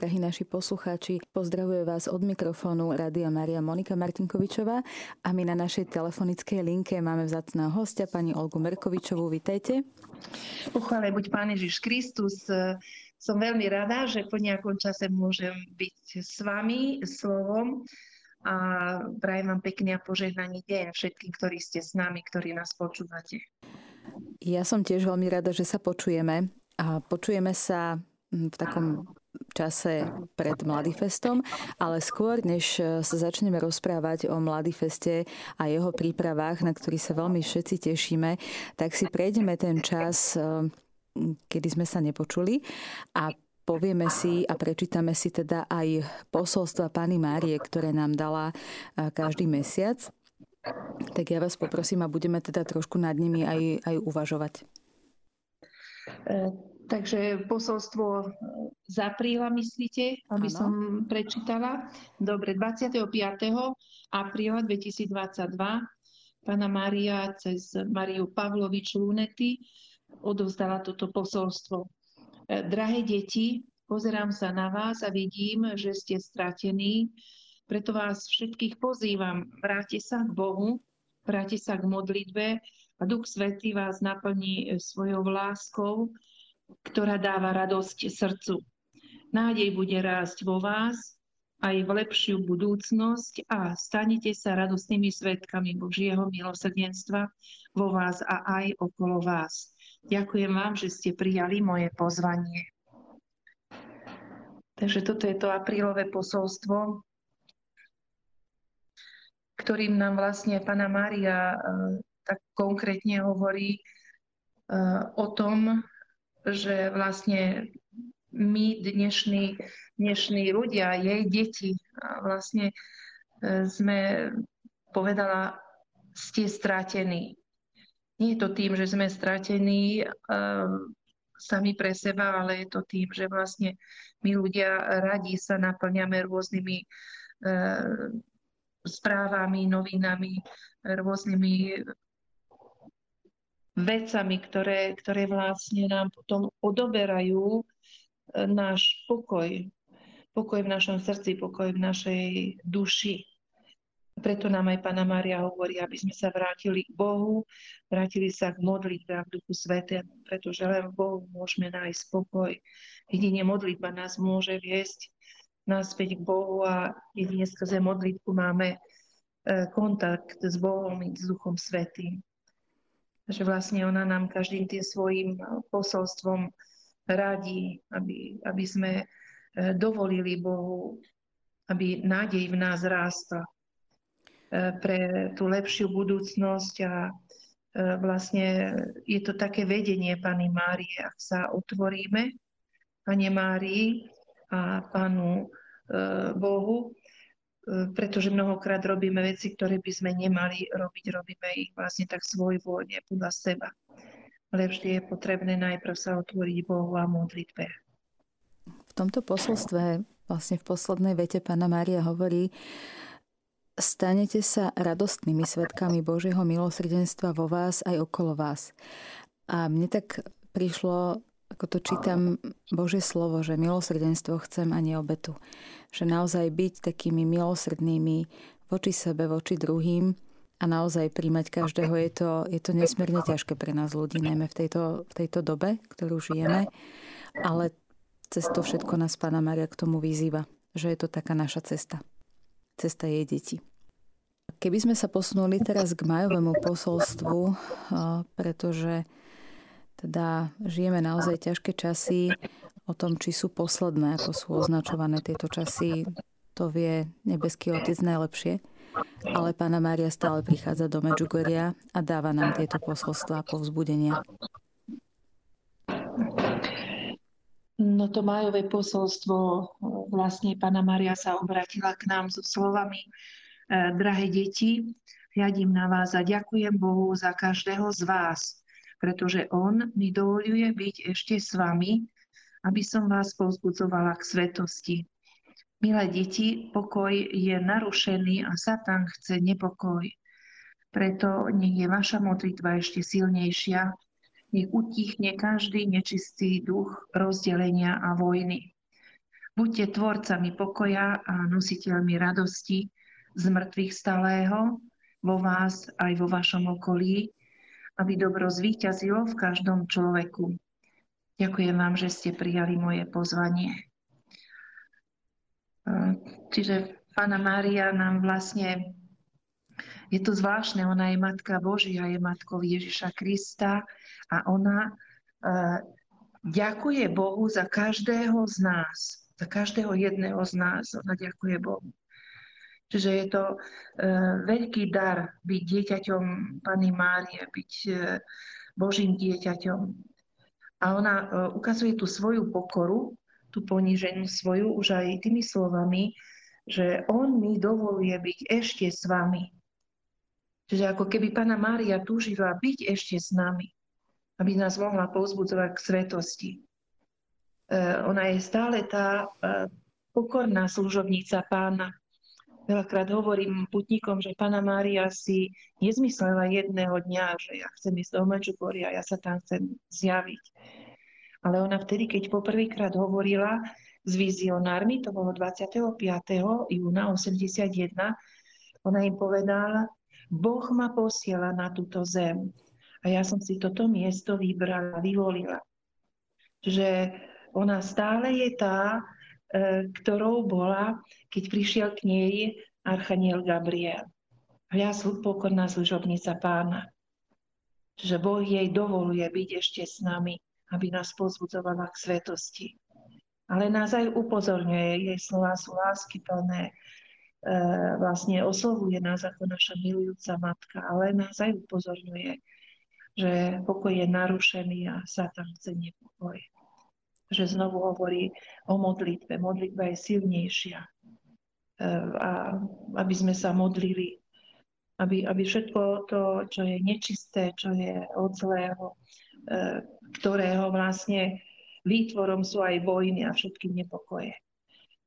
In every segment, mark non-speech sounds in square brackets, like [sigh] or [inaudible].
drahí naši poslucháči. Pozdravuje vás od mikrofónu Rádia Maria Monika Martinkovičová a my na našej telefonickej linke máme vzácného hostia, pani Olgu Merkovičovú. Vítajte. Pochvále buď Pán Ježiš Kristus. Som veľmi rada, že po nejakom čase môžem byť s vami slovom a prajem vám pekný a požehnaný deň všetkým, ktorí ste s nami, ktorí nás počúvate. Ja som tiež veľmi rada, že sa počujeme a počujeme sa v takom čase pred Mladifestom, ale skôr, než sa začneme rozprávať o Mladifeste a jeho prípravách, na ktorý sa veľmi všetci tešíme, tak si prejdeme ten čas, kedy sme sa nepočuli a povieme si a prečítame si teda aj posolstva Pani Márie, ktoré nám dala každý mesiac. Tak ja vás poprosím a budeme teda trošku nad nimi aj, aj uvažovať. E, takže posolstvo e, z apríla myslíte, aby ano. som prečítala? Dobre, 25. apríla 2022 Pána Mária cez Mariu Pavlovič Lunety odovzdala toto posolstvo. E, drahé deti, pozerám sa na vás a vidím, že ste stratení, preto vás všetkých pozývam, vráte sa k Bohu, vráte sa k modlitbe a Duch Svetý vás naplní svojou láskou, ktorá dáva radosť srdcu. Nádej bude rásť vo vás aj v lepšiu budúcnosť a stanete sa radostnými svetkami Božieho milosrdenstva vo vás a aj okolo vás. Ďakujem vám, že ste prijali moje pozvanie. Takže toto je to aprílové posolstvo, ktorým nám vlastne Pana Mária eh, tak konkrétne hovorí eh, o tom, že vlastne my dnešní, dnešní ľudia, jej deti, vlastne eh, sme, povedala, ste stratení. Nie je to tým, že sme stratení sami pre seba, ale je to tým, že vlastne my ľudia radi sa naplňame rôznymi správami, novinami, rôznymi vecami, ktoré, ktoré vlastne nám potom odoberajú e, náš pokoj. Pokoj v našom srdci, pokoj v našej duši. Preto nám aj Pána Mária hovorí, aby sme sa vrátili k Bohu, vrátili sa k modlitbe a k Duchu Svetému, pretože len v Bohu môžeme nájsť pokoj. Jedine modlitba nás môže viesť naspäť k Bohu a jedine skrze modlitbu máme e, kontakt s Bohom i s Duchom Svetým. Takže vlastne ona nám každým tým svojim posolstvom radí, aby, aby sme e, dovolili Bohu, aby nádej v nás rástla e, pre tú lepšiu budúcnosť a vlastne je to také vedenie Pany Márie, ak sa otvoríme Pane Márii a Pánu Eh, Bohu, eh, pretože mnohokrát robíme veci, ktoré by sme nemali robiť, robíme ich vlastne tak svojvoľne podľa seba. Ale vždy je potrebné najprv sa otvoriť Bohu a modlitbe. V tomto posolstve, vlastne v poslednej vete pána Mária hovorí, stanete sa radostnými svetkami Božieho milosrdenstva vo vás aj okolo vás. A mne tak prišlo ako to čítam Božie slovo, že milosrdenstvo chcem a nie obetu. Že naozaj byť takými milosrdnými voči sebe, voči druhým a naozaj príjmať každého, je to, je to nesmierne ťažké pre nás ľudí, najmä v tejto, v tejto dobe, ktorú žijeme. Ale cez to všetko nás Pána Maria k tomu vyzýva, že je to taká naša cesta. Cesta jej deti. Keby sme sa posunuli teraz k majovému posolstvu, pretože teda žijeme naozaj ťažké časy. O tom, či sú posledné, ako sú označované tieto časy, to vie nebeský otec najlepšie. Ale pána Mária stále prichádza do Medžugoria a dáva nám tieto posolstvá a povzbudenia. No to majové posolstvo, vlastne pána Maria sa obratila k nám so slovami Drahé deti, hľadím na vás a ďakujem Bohu za každého z vás, pretože On mi dovoluje byť ešte s vami, aby som vás povzbudzovala k svetosti. Milé deti, pokoj je narušený a Satan chce nepokoj. Preto nech je vaša modlitba ešte silnejšia, nech utichne každý nečistý duch rozdelenia a vojny. Buďte tvorcami pokoja a nositeľmi radosti z mŕtvych stalého vo vás aj vo vašom okolí, aby dobro zvíťazilo v každom človeku. Ďakujem vám, že ste prijali moje pozvanie. Čiže Pána Mária nám vlastne, je to zvláštne, ona je Matka Božia, je Matkou Ježiša Krista a ona ďakuje Bohu za každého z nás, za každého jedného z nás. Ona ďakuje Bohu. Čiže je to e, veľký dar byť dieťaťom Pany Márie, byť e, Božím dieťaťom. A ona e, ukazuje tú svoju pokoru, tú poníženú svoju už aj tými slovami, že on mi dovoluje byť ešte s vami. Čiže ako keby Pana Mária túžila byť ešte s nami aby nás mohla povzbudzovať k svetosti. E, ona je stále tá e, pokorná služobníca pána. Veľakrát hovorím putníkom, že pána Mária si nezmyslela jedného dňa, že ja chcem ísť do Medžugoria, ja sa tam chcem zjaviť. Ale ona vtedy, keď poprvýkrát hovorila s vizionármi, to bolo 25. júna 81, ona im povedala, Boh ma posiela na túto zem a ja som si toto miesto vybrala, vyvolila. Že ona stále je tá, ktorou bola, keď prišiel k nej Archaniel Gabriel. Hľa pokorná služobnica pána. Že Boh jej dovoluje byť ešte s nami, aby nás pozbudzovala k svetosti. Ale nás aj upozorňuje, jej slova sú lásky plné, e, vlastne oslovuje nás ako naša milujúca matka, ale nás aj upozorňuje, že pokoj je narušený a Satan chce nepokoj. Že znovu hovorí o modlitbe. Modlitba je silnejšia. E, a aby sme sa modlili, aby, aby všetko to, čo je nečisté, čo je od zlého, e, ktorého vlastne výtvorom sú aj vojny a všetky nepokoje.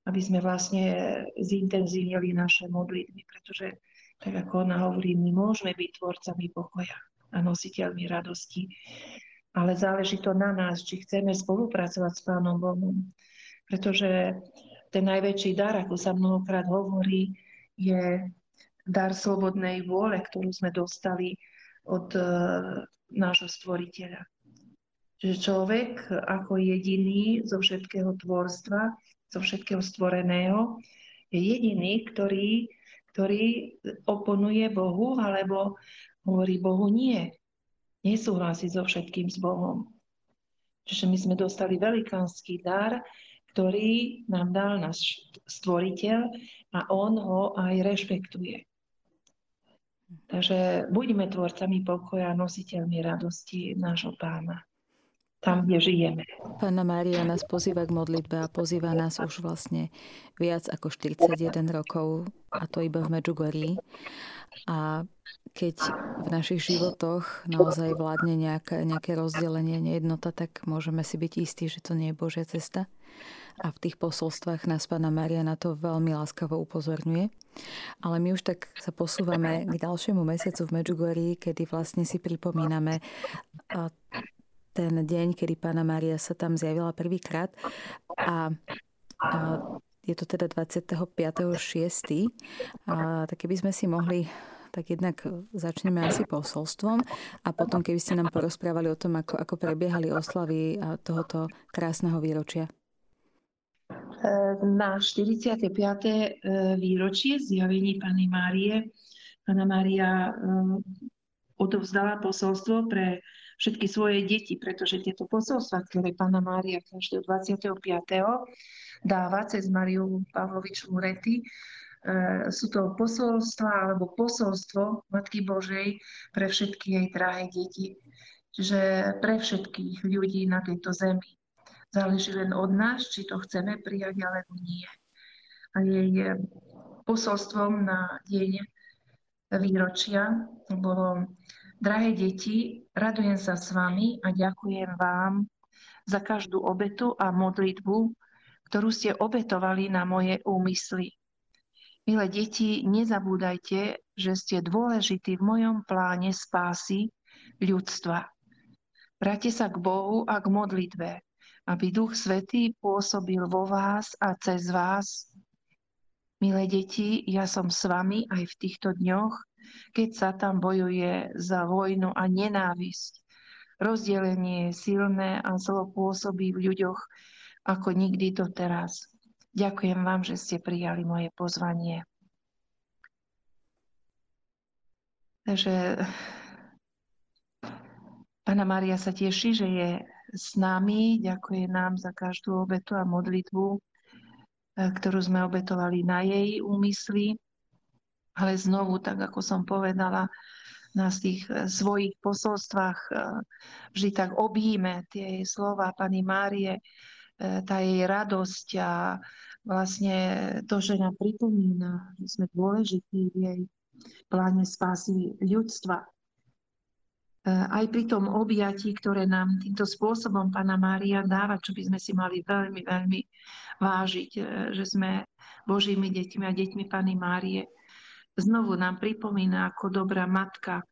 Aby sme vlastne zintenzívnili naše modlitby, pretože tak ako ona hovorí, my môžeme byť tvorcami pokoja a nositeľmi radosti. Ale záleží to na nás, či chceme spolupracovať s Pánom Bohom. Pretože ten najväčší dar, ako sa mnohokrát hovorí, je dar slobodnej vôle, ktorú sme dostali od uh, nášho stvoriteľa. Že človek ako jediný zo všetkého tvorstva, zo všetkého stvoreného, je jediný, ktorý, ktorý oponuje Bohu alebo Hovorí Bohu nie. Nesúhlasí so všetkým s Bohom. Čiže my sme dostali velikánsky dar, ktorý nám dal náš stvoriteľ a on ho aj rešpektuje. Takže buďme tvorcami pokoja, nositeľmi radosti nášho pána tam, kde žijeme. Pána Mária nás pozýva k modlitbe a pozýva nás už vlastne viac ako 41 rokov, a to iba v Medžugorí. A keď v našich životoch naozaj vládne nejaké, nejaké rozdelenie, nejednota, tak môžeme si byť istí, že to nie je Božia cesta. A v tých posolstvách nás Pána Maria na to veľmi láskavo upozorňuje. Ale my už tak sa posúvame k ďalšiemu mesiacu v Medžugorí, kedy vlastne si pripomíname ten deň, kedy Pána Mária sa tam zjavila prvýkrát. A, a je to teda 25.6. A, tak keby sme si mohli tak jednak začneme asi posolstvom a potom, keby ste nám porozprávali o tom, ako, ako prebiehali oslavy tohoto krásneho výročia. Na 45. E, výročie zjavení Pany Márie Pana Mária e, odovzdala posolstvo pre všetky svoje deti, pretože tieto posolstva, ktoré pána Mária každého 25. dáva cez Mariu Pavloviču Murety, e, sú to posolstva alebo posolstvo Matky Božej pre všetky jej drahé deti. Čiže pre všetkých ľudí na tejto zemi. Záleží len od nás, či to chceme prijať alebo nie. A jej posolstvom na deň výročia bolo Drahé deti, radujem sa s vami a ďakujem vám za každú obetu a modlitbu, ktorú ste obetovali na moje úmysly. Milé deti, nezabúdajte, že ste dôležití v mojom pláne spásy ľudstva. Vráte sa k Bohu a k modlitbe. aby Duch Svetý pôsobil vo vás a cez vás. Milé deti, ja som s vami aj v týchto dňoch, keď sa tam bojuje za vojnu a nenávisť. Rozdelenie je silné a zlo pôsobí v ľuďoch ako nikdy doteraz. Ďakujem vám, že ste prijali moje pozvanie. Takže Pána Mária sa teší, že je s nami. Ďakuje nám za každú obetu a modlitbu, ktorú sme obetovali na jej úmysly. Ale znovu, tak ako som povedala, na tých eh, svojich posolstvách eh, vždy tak objíme tie jej slova Pani Márie, tá jej radosť a vlastne to, že nám pripomína, že sme dôležití v jej pláne spásy ľudstva. E, aj pri tom objatí, ktoré nám týmto spôsobom Pána Mária dáva, čo by sme si mali veľmi, veľmi vážiť, e, že sme Božími deťmi a deťmi Pany Márie, znovu nám pripomína ako dobrá matka, e,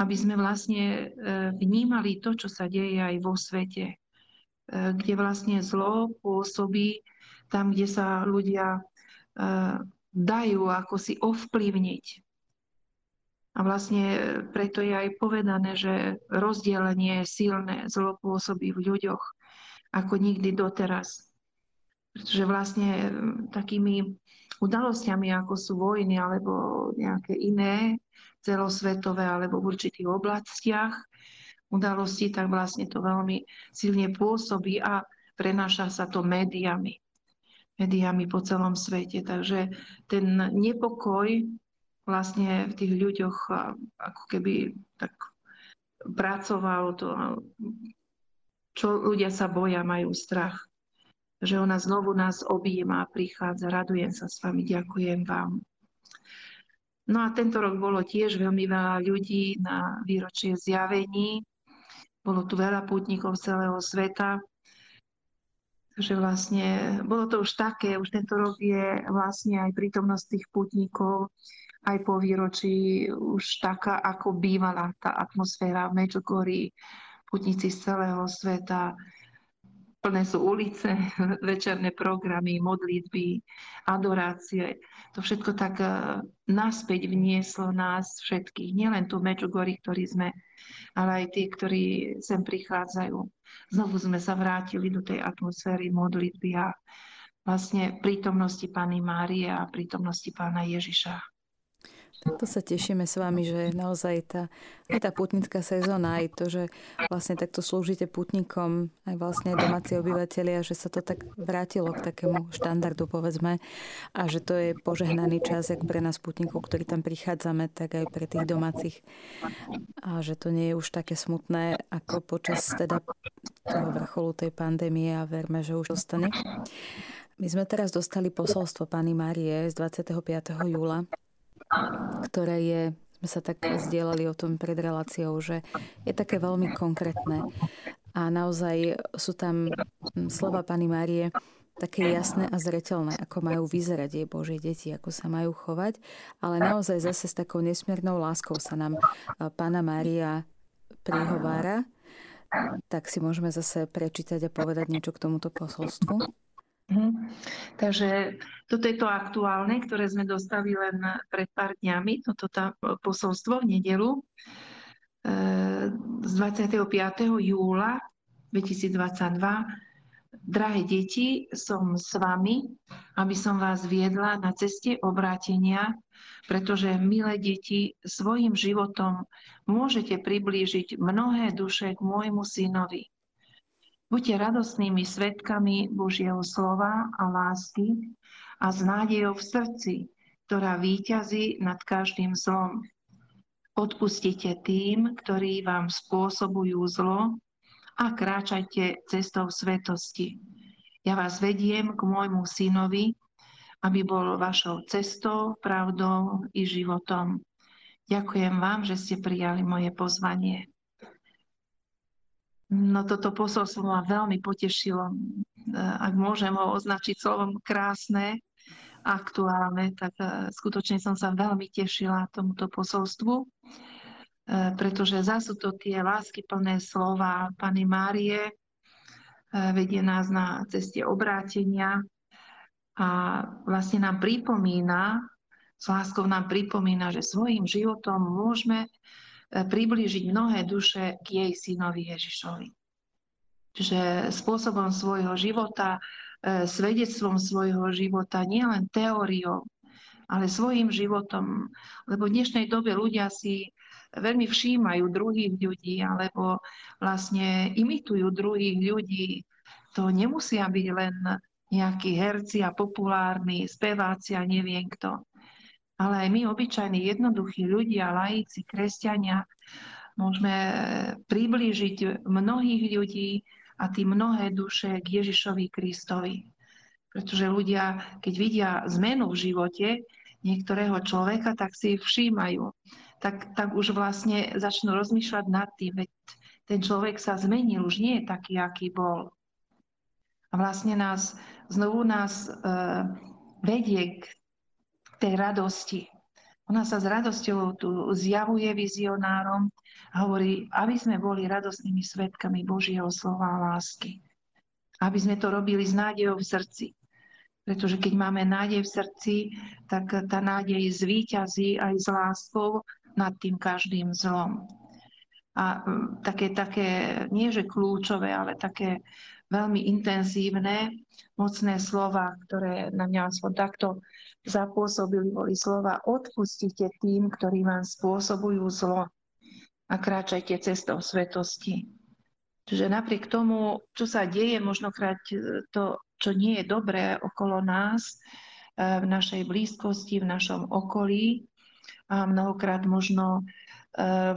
aby sme vlastne vnímali to, čo sa deje aj vo svete, kde vlastne zlo pôsobí tam, kde sa ľudia dajú ako si ovplyvniť. A vlastne preto je aj povedané, že rozdelenie je silné, zlo pôsobí v ľuďoch ako nikdy doteraz. Pretože vlastne takými udalosťami, ako sú vojny alebo nejaké iné celosvetové alebo v určitých oblastiach udalosti, tak vlastne to veľmi silne pôsobí a prenáša sa to médiami médiami po celom svete. Takže ten nepokoj vlastne v tých ľuďoch ako keby tak pracoval to, čo ľudia sa boja, majú strach. Že ona znovu nás objíma, prichádza, radujem sa s vami, ďakujem vám. No a tento rok bolo tiež veľmi veľa ľudí na výročie zjavení. Bolo tu veľa pútnikov celého sveta. Takže vlastne bolo to už také, už tento rok je vlastne aj prítomnosť tých putníkov aj po výročí už taká, ako bývala tá atmosféra v Medžugorí, putníci z celého sveta, plné sú ulice, [laughs] večerné programy, modlitby, adorácie. To všetko tak eh, naspäť vnieslo nás všetkých, nielen tu Medžugorí, ktorí sme ale aj tí, ktorí sem prichádzajú. Znovu sme sa vrátili do tej atmosféry modlitby a vlastne prítomnosti Pany Márie a prítomnosti Pána Ježiša. To sa tešíme s vami, že naozaj tá, aj tá putnická sezóna, aj to, že vlastne takto slúžite putnikom, aj vlastne domáci obyvateľia, že sa to tak vrátilo k takému štandardu, povedzme, a že to je požehnaný čas, jak pre nás putníkov, ktorí tam prichádzame, tak aj pre tých domácich. A že to nie je už také smutné, ako počas teda toho vrcholu tej pandémie a verme, že už ostane. My sme teraz dostali posolstvo pani Márie z 25. júla ktoré je, sme sa tak zdieľali o tom pred reláciou, že je také veľmi konkrétne. A naozaj sú tam hm, slova Pani Márie také jasné a zretelné, ako majú vyzerať jej Božie deti, ako sa majú chovať, ale naozaj zase s takou nesmiernou láskou sa nám Pána Mária prihovára. Tak si môžeme zase prečítať a povedať niečo k tomuto posolstvu. Mhm. Takže toto je to aktuálne, ktoré sme dostali len pred pár dňami, toto tá posolstvo v nedelu e, z 25. júla 2022. Drahé deti, som s vami, aby som vás viedla na ceste obrátenia, pretože, milé deti, svojim životom môžete priblížiť mnohé duše k môjmu synovi. Buďte radostnými svetkami Božieho slova a lásky a s nádejou v srdci, ktorá výťazí nad každým zlom. Odpustite tým, ktorí vám spôsobujú zlo a kráčajte cestou svetosti. Ja vás vediem k môjmu synovi, aby bol vašou cestou, pravdou i životom. Ďakujem vám, že ste prijali moje pozvanie. No toto posolstvo ma veľmi potešilo. E, ak môžem ho označiť slovom krásne, aktuálne, tak e, skutočne som sa veľmi tešila tomuto posolstvu, e, pretože zase to tie lásky plné slova Pany Márie, vedie nás na ceste obrátenia a vlastne nám pripomína, s láskou nám pripomína, že svojim životom môžeme priblížiť mnohé duše k jej synovi Ježišovi. Čiže spôsobom svojho života, svedectvom svojho života, nielen teóriou, ale svojim životom. Lebo v dnešnej dobe ľudia si veľmi všímajú druhých ľudí alebo vlastne imitujú druhých ľudí. To nemusia byť len nejakí herci a populárni, speváci a neviem kto. Ale aj my, obyčajní, jednoduchí ľudia, laici, kresťania, môžeme priblížiť mnohých ľudí a tí mnohé duše k Ježišovi Kristovi. Pretože ľudia, keď vidia zmenu v živote, niektorého človeka, tak si všímajú. Tak, tak už vlastne začnú rozmýšľať nad tým, veď ten človek sa zmenil, už nie je taký, aký bol. A vlastne nás, znovu nás e, vedie k tej radosti. Ona sa s radosťou tu zjavuje vizionárom a hovorí, aby sme boli radostnými svetkami Božieho slova a lásky. Aby sme to robili s nádejou v srdci. Pretože keď máme nádej v srdci, tak tá nádej zvíťazí aj s láskou nad tým každým zlom. A mm, také, také, nie že kľúčové, ale také veľmi intenzívne, mocné slova, ktoré na mňa aspoň takto zapôsobili, boli slova odpustite tým, ktorí vám spôsobujú zlo a kráčajte cestou svetosti. Čiže napriek tomu, čo sa deje, možnokrát to čo nie je dobré okolo nás, e, v našej blízkosti, v našom okolí. A mnohokrát možno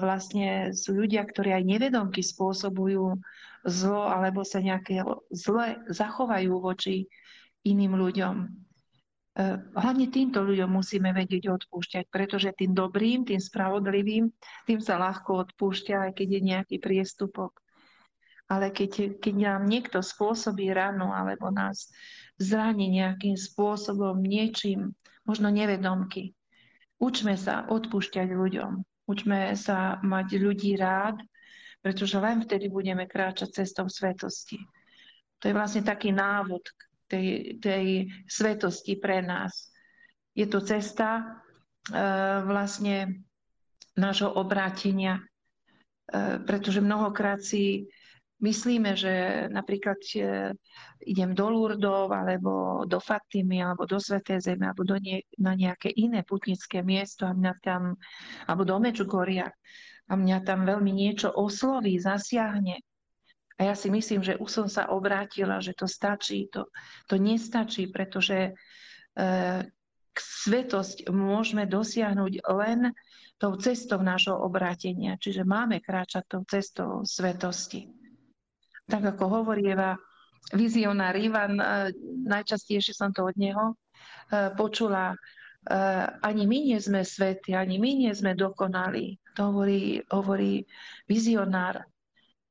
vlastne sú ľudia, ktorí aj nevedomky spôsobujú zlo alebo sa nejaké zle zachovajú voči iným ľuďom. E, hlavne týmto ľuďom musíme vedieť odpúšťať, pretože tým dobrým, tým spravodlivým, tým sa ľahko odpúšťa, aj keď je nejaký priestupok. Ale keď, keď nám niekto spôsobí ranu alebo nás zraní nejakým spôsobom, niečím, možno nevedomky, učme sa odpúšťať ľuďom. Učme sa mať ľudí rád, pretože len vtedy budeme kráčať cestou svetosti. To je vlastne taký návod tej, tej svetosti pre nás. Je to cesta e, vlastne nášho obrátenia, e, pretože mnohokrát si myslíme, že napríklad e, idem do Lurdov, alebo do Fatimy, alebo do Sveté Zeme, alebo do nie, na nejaké iné putnické miesto a mňa tam, alebo do Mečugoria a mňa tam veľmi niečo osloví, zasiahne. A ja si myslím, že už som sa obrátila, že to stačí. To, to nestačí, pretože e, svetosť môžeme dosiahnuť len tou cestou nášho obrátenia. Čiže máme kráčať tou cestou svetosti tak ako hovorieva vizionár Ivan, e, najčastejšie som to od neho e, počula, e, ani my nie sme svety, ani my nie sme dokonali. To hovorí, hovorí vizionár.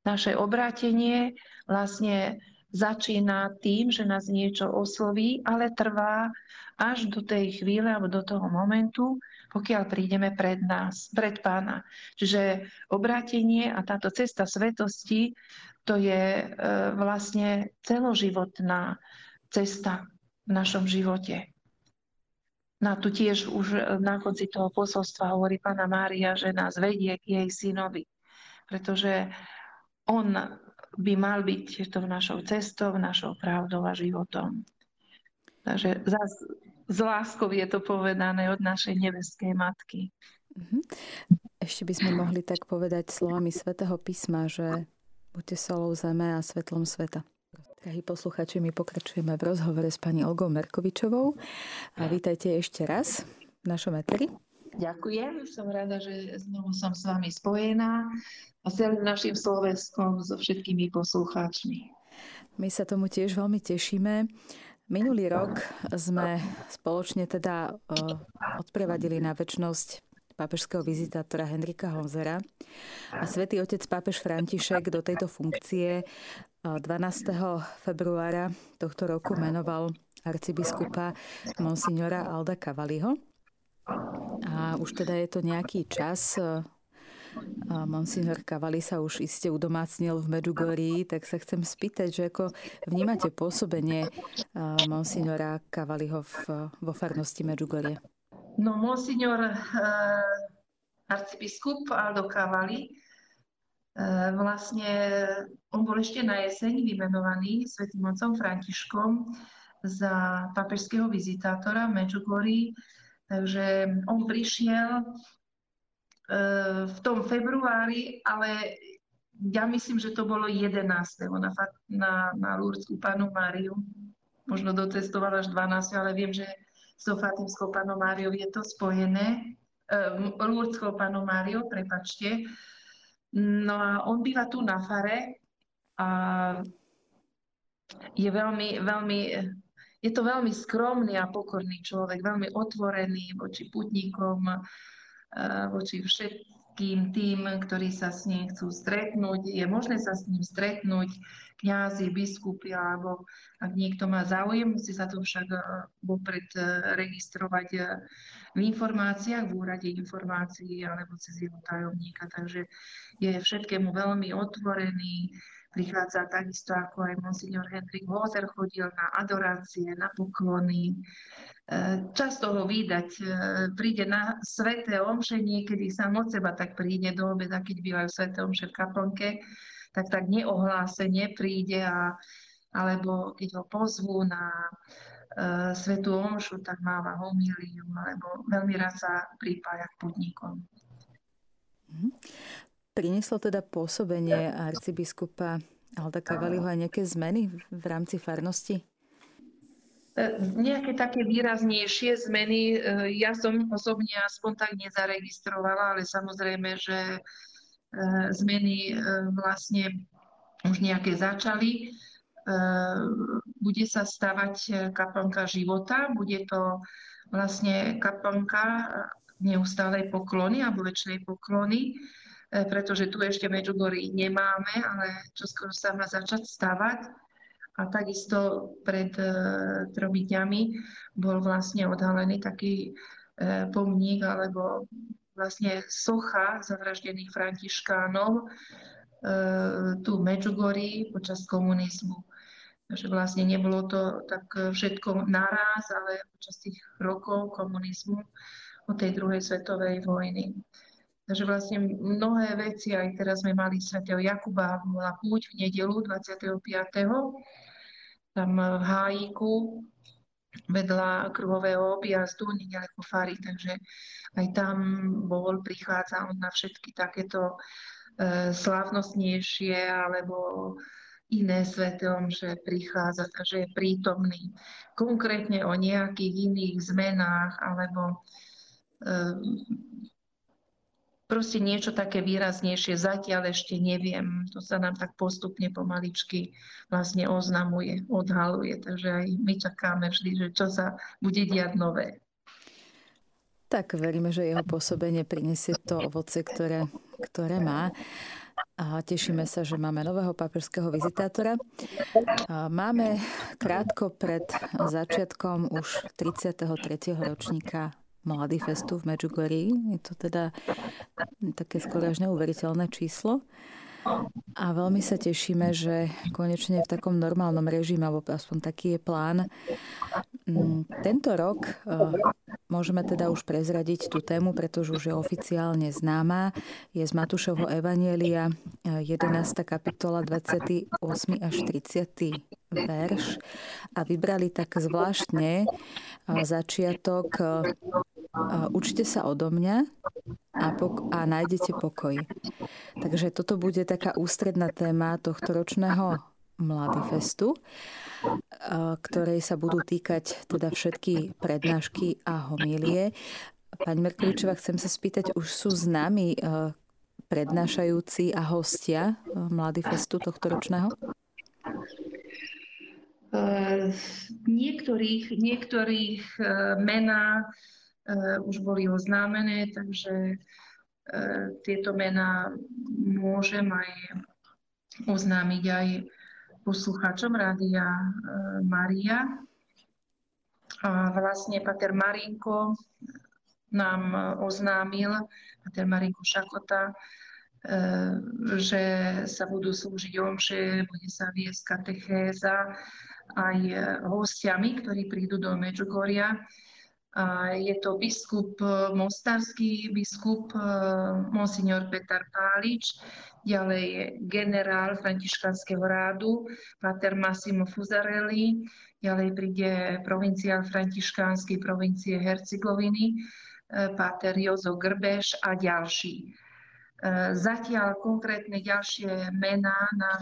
Naše obrátenie vlastne začína tým, že nás niečo osloví, ale trvá až do tej chvíle alebo do toho momentu, pokiaľ prídeme pred nás, pred pána. Čiže obrátenie a táto cesta svetosti to je e, vlastne celoživotná cesta v našom živote. No tu tiež už e, na konci toho posolstva hovorí Pána Mária, že nás vedie k jej synovi, pretože on by mal byť to našou cestou, našou pravdou a životom. Takže zás, s láskou je to povedané od našej nebeskej matky. Mhm. Ešte by sme mohli tak povedať slovami svätého písma, že Buďte solou zeme a svetlom sveta. Drahí posluchači, my pokračujeme v rozhovore s pani Olgou Merkovičovou. A vítajte ešte raz v našom eteri. Ďakujem, som rada, že znovu som s vami spojená a celým našim Slovenskom so všetkými poslucháčmi. My sa tomu tiež veľmi tešíme. Minulý rok sme spoločne teda odprevadili na väčnosť pápežského vizitátora Henrika Honzera. A svätý otec pápež František do tejto funkcie 12. februára tohto roku menoval arcibiskupa monsignora Alda Cavaliho. A už teda je to nejaký čas, Monsignor Kavali sa už iste udomácnil v Medžugorí, tak sa chcem spýtať, že ako vnímate pôsobenie Monsignora Kavaliho vo farnosti Medžugorie? No, Monsignor uh, arcibiskup Aldo Kavali uh, vlastne on bol ešte na jeseň vymenovaný svätým otcom Františkom za papežského vizitátora v Medžugorí. Takže on prišiel v tom februári, ale ja myslím, že to bolo 11. na, na, na Lúrskú panu Máriu. Možno dotestovala až 12, ale viem, že s tou Fatimskou panou Máriou je to spojené. Uh, Lúrskou panou Máriou, prepačte. No a on býva tu na fare a je veľmi, veľmi, je to veľmi skromný a pokorný človek, veľmi otvorený voči putníkom, voči všetkým tým, ktorí sa s ním chcú stretnúť. Je možné sa s ním stretnúť, kňazi, biskupy, alebo ak niekto má záujem, musí sa to však vopred registrovať v informáciách, v úrade informácií alebo cez jeho tajomníka. Takže je všetkému veľmi otvorený, prichádza takisto ako aj monsignor Hendrik Hozer chodil na adorácie, na poklony, E, často ho vydať, e, príde na sveté omše, niekedy sám od seba tak príde do obeda, keď bývajú sveté omše v kaplnke, tak tak neohlásenie príde, a, alebo keď ho pozvú na uh, svetú omšu, tak máva homíliu, alebo veľmi rád sa pripája k putníkom. Mhm. Prinieslo teda pôsobenie arcibiskupa Alda Kavaliho aj nejaké zmeny v rámci farnosti? E, nejaké také výraznejšie zmeny e, ja som osobne aspoň tak nezaregistrovala, ale samozrejme, že e, zmeny vlastne už nejaké začali. Bude sa stavať kaplnka života, bude to vlastne kaplnka neustálej poklony alebo väčšnej poklony, pretože tu ešte Medžugorí nemáme, ale čo skoro sa má začať stavať. A takisto pred e, tromi dňami bol vlastne odhalený taký e, pomník alebo vlastne socha zavraždených františkánov e, tu v Medžugorí počas komunizmu. Takže vlastne nebolo to tak všetko naraz, ale počas tých rokov komunizmu od tej druhej svetovej vojny. Takže vlastne mnohé veci, aj teraz sme mali svätého Jakuba, bola púť v nedelu 25 tam v Hájiku vedľa kruhového objazdu, nedaleko Fary, takže aj tam bol, prichádza on na všetky takéto e, slávnostnejšie alebo iné svetom, že prichádza, takže je prítomný. Konkrétne o nejakých iných zmenách alebo e, proste niečo také výraznejšie. Zatiaľ ešte neviem. To sa nám tak postupne pomaličky vlastne oznamuje, odhaluje. Takže aj my čakáme vždy, že čo sa bude diať nové. Tak veríme, že jeho pôsobenie prinesie to ovoce, ktoré, ktoré má. A tešíme sa, že máme nového papežského vizitátora. Máme krátko pred začiatkom už 33. ročníka Mladý festu v Medžugorí. Je to teda také skôr až neuveriteľné číslo. A veľmi sa tešíme, že konečne v takom normálnom režime, alebo aspoň taký je plán. Mm, tento rok e, môžeme teda už prezradiť tú tému, pretože už je oficiálne známa. Je z Matúšovho Evanielia 11. E, kapitola 28. až 30. verš. A vybrali tak zvláštne e, začiatok Učte sa odo mňa a, pok- a nájdete pokoj. Takže toto bude taká ústredná téma tohto ročného Mladý festu, ktorej sa budú týkať teda všetky prednášky a homílie. Pani Merkuličová, chcem sa spýtať, už sú známi prednášajúci a hostia Mladý festu tohto ročného? Niektorých, niektorých e, mená už boli oznámené, takže eh, tieto mená môžem aj oznámiť aj poslucháčom Rádia eh, Maria. A vlastne Pater Marinko nám oznámil, Pater Marinko Šakota, že sa budú slúžiť omše, bude sa viesť katechéza aj hostiami, ktorí prídu do Medžugoria. Je to biskup, mostarský biskup, monsignor Petar Pálič, ďalej je generál františkanského rádu, pater Massimo Fuzarelli, ďalej príde provinciál františkanský provincie Hercegoviny, páter Jozo Grbeš a ďalší. Zatiaľ konkrétne ďalšie mená na,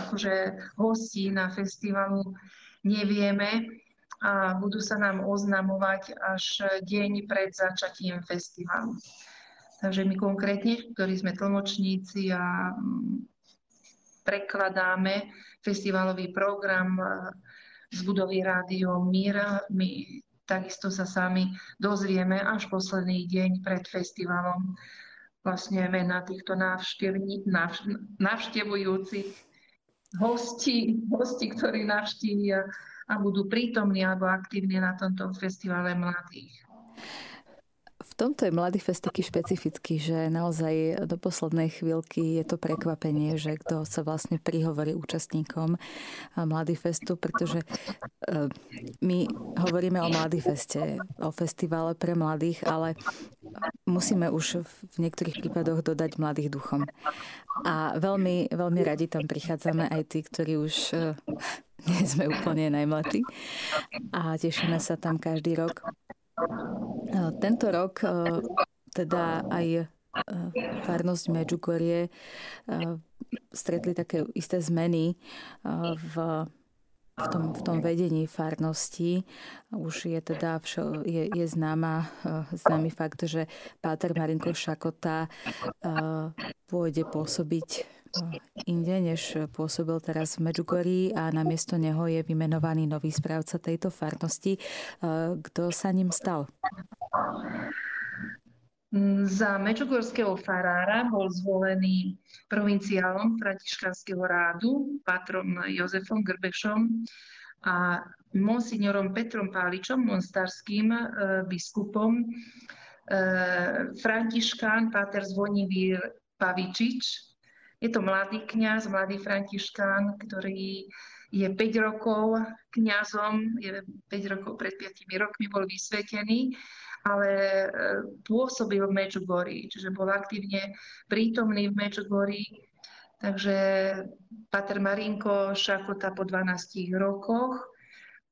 akože hostí na festivalu nevieme a budú sa nám oznamovať až deň pred začatím festivalu. Takže my konkrétne, ktorí sme tlmočníci a mm, prekladáme festivalový program z budovy Rádio Míra, my takisto sa sami dozvieme až posledný deň pred festivalom vlastne mena týchto návštevní, návš, navštevujúcich hostí, hostí, ktorí navštívia a budú prítomní alebo aktívni na tomto festivale mladých. V tomto je Mladý fest taký špecifický, že naozaj do poslednej chvíľky je to prekvapenie, že kto sa vlastne prihovorí účastníkom Mladý festu, pretože e, my hovoríme o Mladý feste, o festivale pre mladých, ale musíme už v niektorých prípadoch dodať mladých duchom. A veľmi, veľmi radi tam prichádzame aj tí, ktorí už e, nie sme úplne najmladší a tešíme sa tam každý rok. Tento rok teda aj farnosť Medžugorie stretli také isté zmeny v v tom, v tom vedení farnosti už je teda všo, je, je známa, známy fakt, že Páter Marinko Šakota pôjde pôsobiť inde, než pôsobil teraz v Medžugorí a namiesto neho je vymenovaný nový správca tejto farnosti. Kto sa ním stal? Za Medžugorského farára bol zvolený provinciálom Františkanského rádu, patrom Jozefom Grbešom a monsignorom Petrom Páličom, monstarským e, biskupom, e, Františkán, páter Zvonivír Pavičič, je to mladý kňaz, mladý františkán, ktorý je 5 rokov kňazom, je 5 rokov pred 5 rokmi bol vysvetený, ale e, pôsobil v Medžugorí, čiže bol aktívne prítomný v Medžugorí. Takže Pater Marinko Šakota po 12 rokoch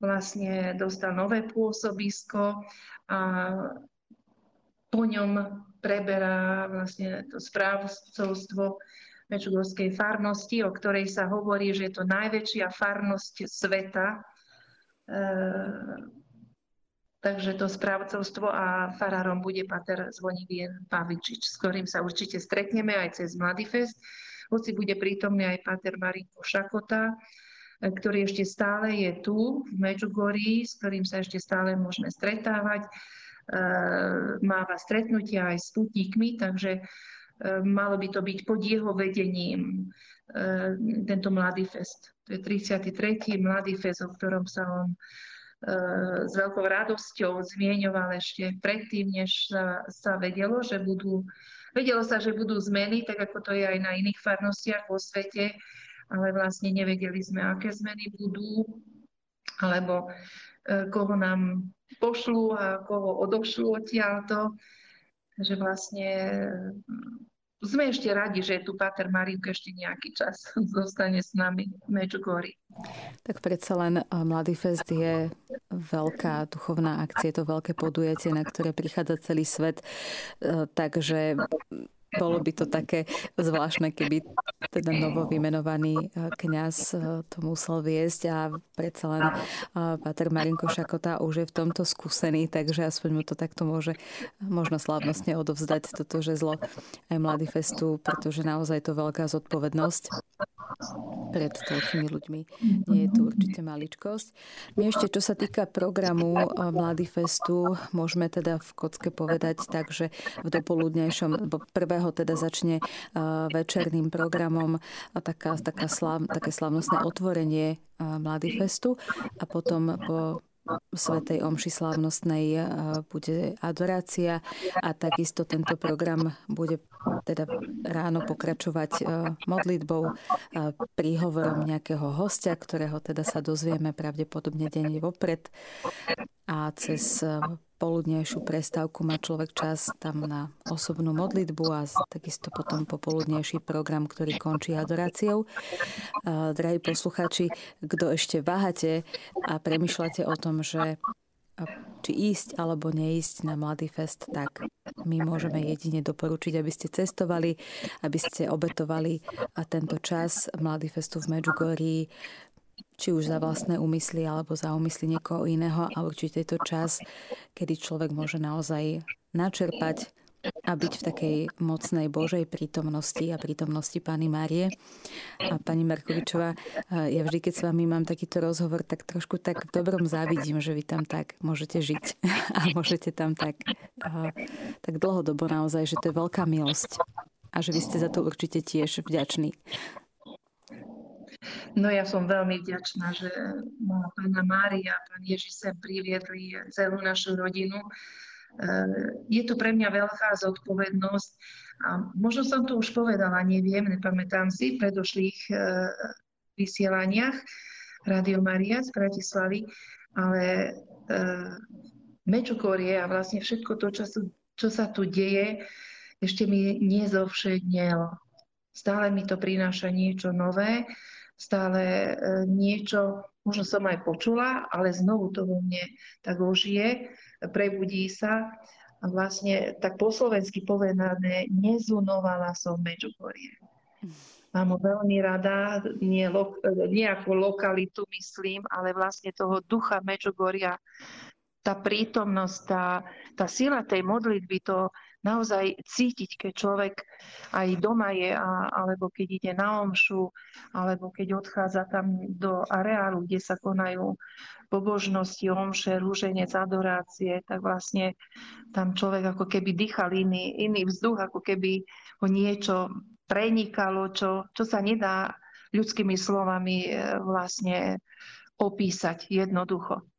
vlastne dostal nové pôsobisko a po ňom preberá vlastne to správcovstvo Mečugorskej farnosti, o ktorej sa hovorí, že je to najväčšia farnosť sveta. E, takže to správcovstvo a farárom bude pater Zvonivier Pavičič, s ktorým sa určite stretneme aj cez Mladý fest. Hoci bude prítomný aj pater Marinko Šakota, e, ktorý ešte stále je tu v Medžugorí, s ktorým sa ešte stále môžeme stretávať. E, máva stretnutia aj s putníkmi, takže malo by to byť pod jeho vedením e, tento Mladý fest. To je 33. Mladý fest, o ktorom sa on e, s veľkou radosťou zmieňoval ešte predtým, než sa, sa vedelo, že budú, vedelo sa, že budú zmeny, tak ako to je aj na iných farnostiach vo svete, ale vlastne nevedeli sme, aké zmeny budú, alebo koho nám pošlú a koho odošlú odtiaľto. Takže vlastne sme ešte radi, že tu Pater Marinko ešte nejaký čas [laughs] zostane s nami v Medžugorji. Tak predsa len eh, Mladý fest je veľká duchovná akcia, je to veľké podujatie, na ktoré prichádza celý svet. Eh, takže bolo by to také zvláštne, keby teda novo vymenovaný e, kňaz e, to musel viesť a predsa len e, Pater Marinko Šakota už je v tomto skúsený, takže aspoň mu to takto môže možno slávnostne odovzdať toto žezlo aj Mladý festu, pretože naozaj to veľká zodpovednosť pred toľkými ľuďmi. Nie je to určite maličkosť. My ešte, čo sa týka programu Mladý festu, môžeme teda v kocke povedať tak, že v dopoludnejšom, prvého ktorého teda začne večerným programom taká, taká slav, také slavnostné otvorenie Mladý festu. A potom po Svetej Omši slávnostnej e, bude adorácia a takisto tento program bude teda ráno pokračovať modlitbou, príhovorom nejakého hostia, ktorého teda sa dozvieme pravdepodobne deň vopred a cez poludnejšiu prestávku má človek čas tam na osobnú modlitbu a takisto potom popoludnejší program, ktorý končí adoráciou. Drahí poslucháči, kto ešte váhate a premyšľate o tom, že či ísť alebo neísť na Mladý fest, tak my môžeme jedine doporučiť, aby ste cestovali, aby ste obetovali tento čas Mladý festu v Medžugorí či už za vlastné úmysly alebo za úmysly niekoho iného a určite je to čas, kedy človek môže naozaj načerpať a byť v takej mocnej Božej prítomnosti a prítomnosti Pani Márie. A Pani Markovičová, ja vždy, keď s vami mám takýto rozhovor, tak trošku tak v dobrom závidím, že vy tam tak môžete žiť [laughs] a môžete tam tak, tak dlhodobo naozaj, že to je veľká milosť a že vy ste za to určite tiež vďační. No ja som veľmi vďačná, že ma pána Mária a pán Ježiš sem priviedli celú našu rodinu. Eh, je to pre mňa veľká zodpovednosť a možno som to už povedala, neviem, nepamätám si, v predošlých eh, vysielaniach Radio Maria z Bratislavy, ale eh, Mečukorie a vlastne všetko to, čo, čo sa tu deje, ešte mi nezovšednelo. Stále mi to prináša niečo nové stále e, niečo, možno som aj počula, ale znovu to vo mne tak ožije, prebudí sa a vlastne tak po slovensky povedané, nezunovala som Medžugorie. Mám ho veľmi rada, nie, lo, nie ako lokalitu myslím, ale vlastne toho ducha Medžugoria, tá prítomnosť, tá, tá sila tej modlitby, to, naozaj cítiť, keď človek aj doma je, a, alebo keď ide na omšu, alebo keď odchádza tam do areálu, kde sa konajú pobožnosti, omše, rúženec, adorácie, tak vlastne tam človek ako keby dýchal iný, iný vzduch, ako keby ho niečo prenikalo, čo, čo sa nedá ľudskými slovami e, vlastne opísať jednoducho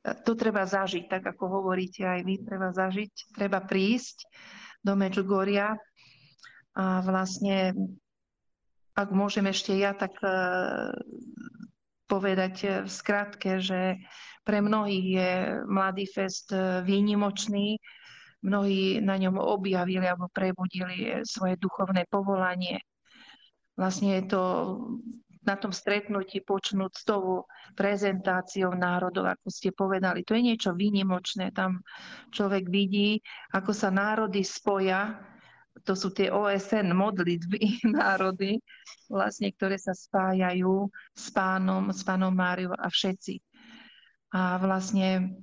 to treba zažiť, tak ako hovoríte aj vy, treba zažiť, treba prísť do Medžugoria a vlastne, ak môžem ešte ja tak e, povedať v skratke, že pre mnohých je Mladý fest e, výnimočný, mnohí na ňom objavili alebo prebudili svoje duchovné povolanie. Vlastne je to na tom stretnutí počnúť s tou prezentáciou národov, ako ste povedali. To je niečo výnimočné. Tam človek vidí, ako sa národy spoja. To sú tie OSN modlitby [laughs] národy, vlastne, ktoré sa spájajú s pánom, s pánom Máriou a všetci. A vlastne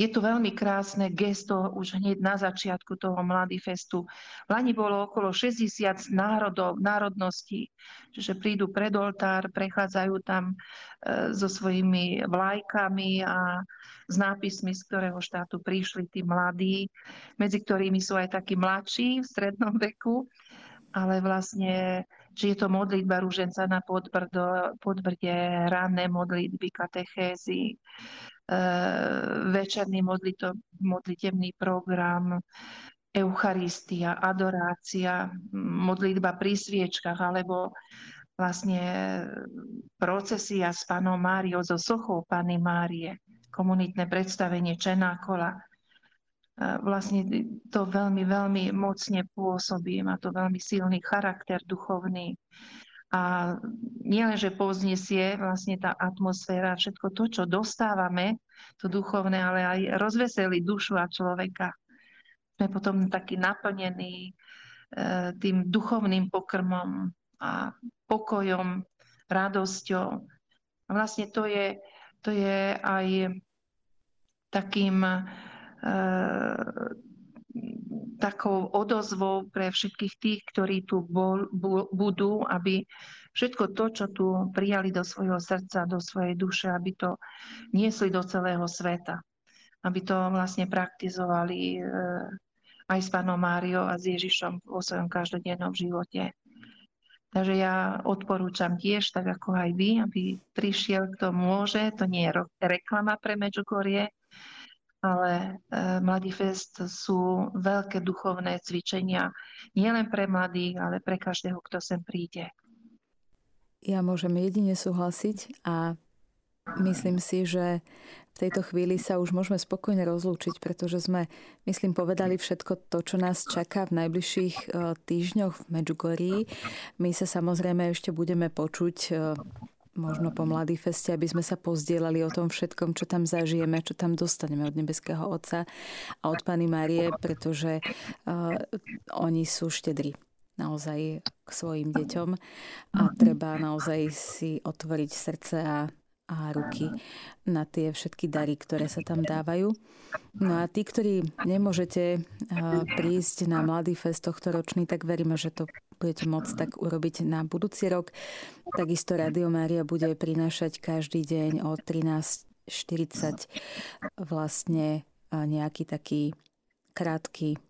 je to veľmi krásne gesto už hneď na začiatku toho Mladý festu. V Lani bolo okolo 60 národov, národností, čiže prídu pred oltár, prechádzajú tam e, so svojimi vlajkami a s nápismi, z ktorého štátu prišli tí mladí, medzi ktorými sú aj takí mladší v strednom veku, ale vlastne že je to modlitba rúženca na podbrdo, podbrde, ranné modlitby, katechézy, večerný modlito, modlitebný program, Eucharistia, adorácia, modlitba pri sviečkach alebo vlastne procesia s Panou Máriou, so sochou Pany Márie, komunitné predstavenie Čenákola. Eh, vlastne to veľmi, veľmi mocne pôsobí, má to veľmi silný charakter duchovný. A nielen, že povznesie vlastne tá atmosféra, všetko to, čo dostávame, to duchovné, ale aj rozveselí dušu a človeka. Sme potom takí naplnení e, tým duchovným pokrmom a pokojom, radosťou. A vlastne to je, to je aj takým e, takou odozvou pre všetkých tých, ktorí tu bol, bu, budú, aby všetko to, čo tu prijali do svojho srdca, do svojej duše, aby to niesli do celého sveta. Aby to vlastne praktizovali eh, aj s pánom Máriou a s Ježišom vo svojom každodennom živote. Takže ja odporúčam tiež, tak ako aj vy, aby prišiel, kto môže. To nie je reklama pre Medžugorie, ale e, Mladý fest sú veľké duchovné cvičenia nielen pre mladých, ale pre každého, kto sem príde. Ja môžem jedine súhlasiť a myslím si, že v tejto chvíli sa už môžeme spokojne rozlúčiť, pretože sme, myslím, povedali všetko to, čo nás čaká v najbližších e, týždňoch v Medžugorí. My sa samozrejme ešte budeme počuť e, možno po Mladý feste, aby sme sa pozdielali o tom všetkom, čo tam zažijeme, čo tam dostaneme od nebeského Otca a od Pany Márie, pretože uh, oni sú štedrí naozaj k svojim deťom a treba naozaj si otvoriť srdce a a ruky na tie všetky dary, ktoré sa tam dávajú. No a tí, ktorí nemôžete prísť na Mladý fest tohto ročný, tak veríme, že to budete môcť tak urobiť na budúci rok. Takisto Radio Mária bude prinášať každý deň o 13.40 vlastne nejaký taký krátky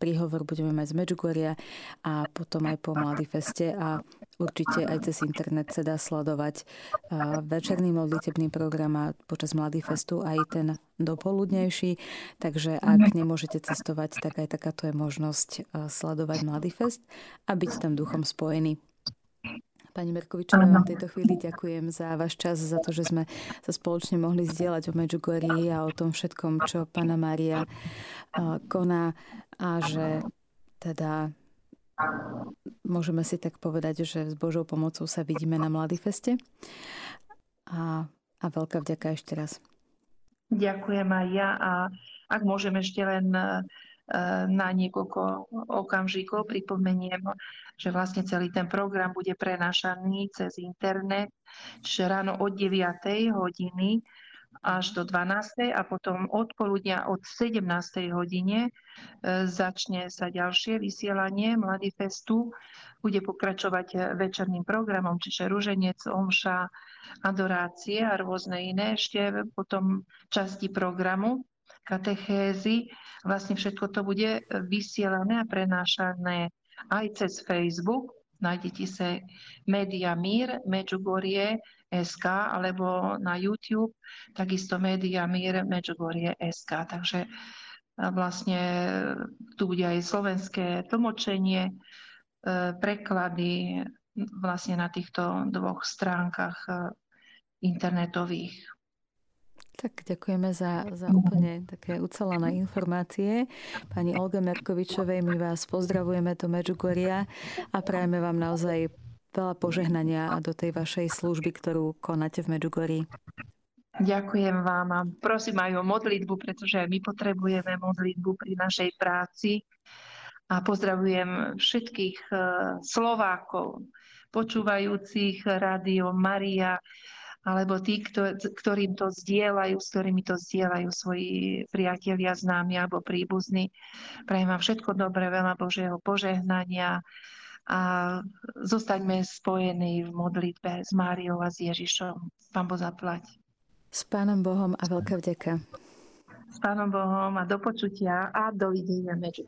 príhovor budeme mať z Medžugoria a potom aj po Mladý feste a určite aj cez internet sa dá sledovať večerný modlitebný program a počas Mladý festu aj ten dopoludnejší. Takže ak nemôžete cestovať, tak aj takáto je možnosť sledovať Mladý fest a byť tam duchom spojený. Pani Merkovičová, vám v tejto chvíli ďakujem za váš čas, za to, že sme sa spoločne mohli zdieľať o Medjugorji a o tom všetkom, čo Pána Mária koná a že teda môžeme si tak povedať, že s Božou pomocou sa vidíme na Mladý feste. A, a veľká vďaka ešte raz. Ďakujem aj ja a ak môžem ešte len na niekoľko okamžikov. Pripomeniem, že vlastne celý ten program bude prenášaný cez internet, čiže ráno od 9. hodiny až do 12. a potom od poludnia od 17. hodine e, začne sa ďalšie vysielanie Mladý festu. Bude pokračovať večerným programom, čiže ruženec, omša, adorácie a rôzne iné ešte potom časti programu katechézy. Vlastne všetko to bude vysielané a prenášané aj cez Facebook. Nájdete sa Media Mír, Medžugorie, SK, alebo na YouTube, takisto Media Mír, Medžugorie, SK. Takže vlastne tu bude aj slovenské tlmočenie, e, preklady vlastne na týchto dvoch stránkach e, internetových. Tak ďakujeme za, za úplne také ucelené informácie. Pani Olga Merkovičovej, my vás pozdravujeme do Medžugoria a prajeme vám naozaj veľa požehnania do tej vašej služby, ktorú konáte v Medžugorí. Ďakujem vám a prosím aj o modlitbu, pretože my potrebujeme modlitbu pri našej práci. A pozdravujem všetkých eh, Slovákov, počúvajúcich Rádio Maria, alebo tí, ktorým to zdieľajú, s ktorými to zdieľajú svoji priatelia, známi alebo príbuzní. Prajem vám všetko dobré, veľa Božieho požehnania a zostaňme spojení v modlitbe s Máriou a s Ježišom. Pán Boh zaplať. S Pánom Bohom a veľká vďaka. S Pánom Bohom a do počutia a dovidenia medzi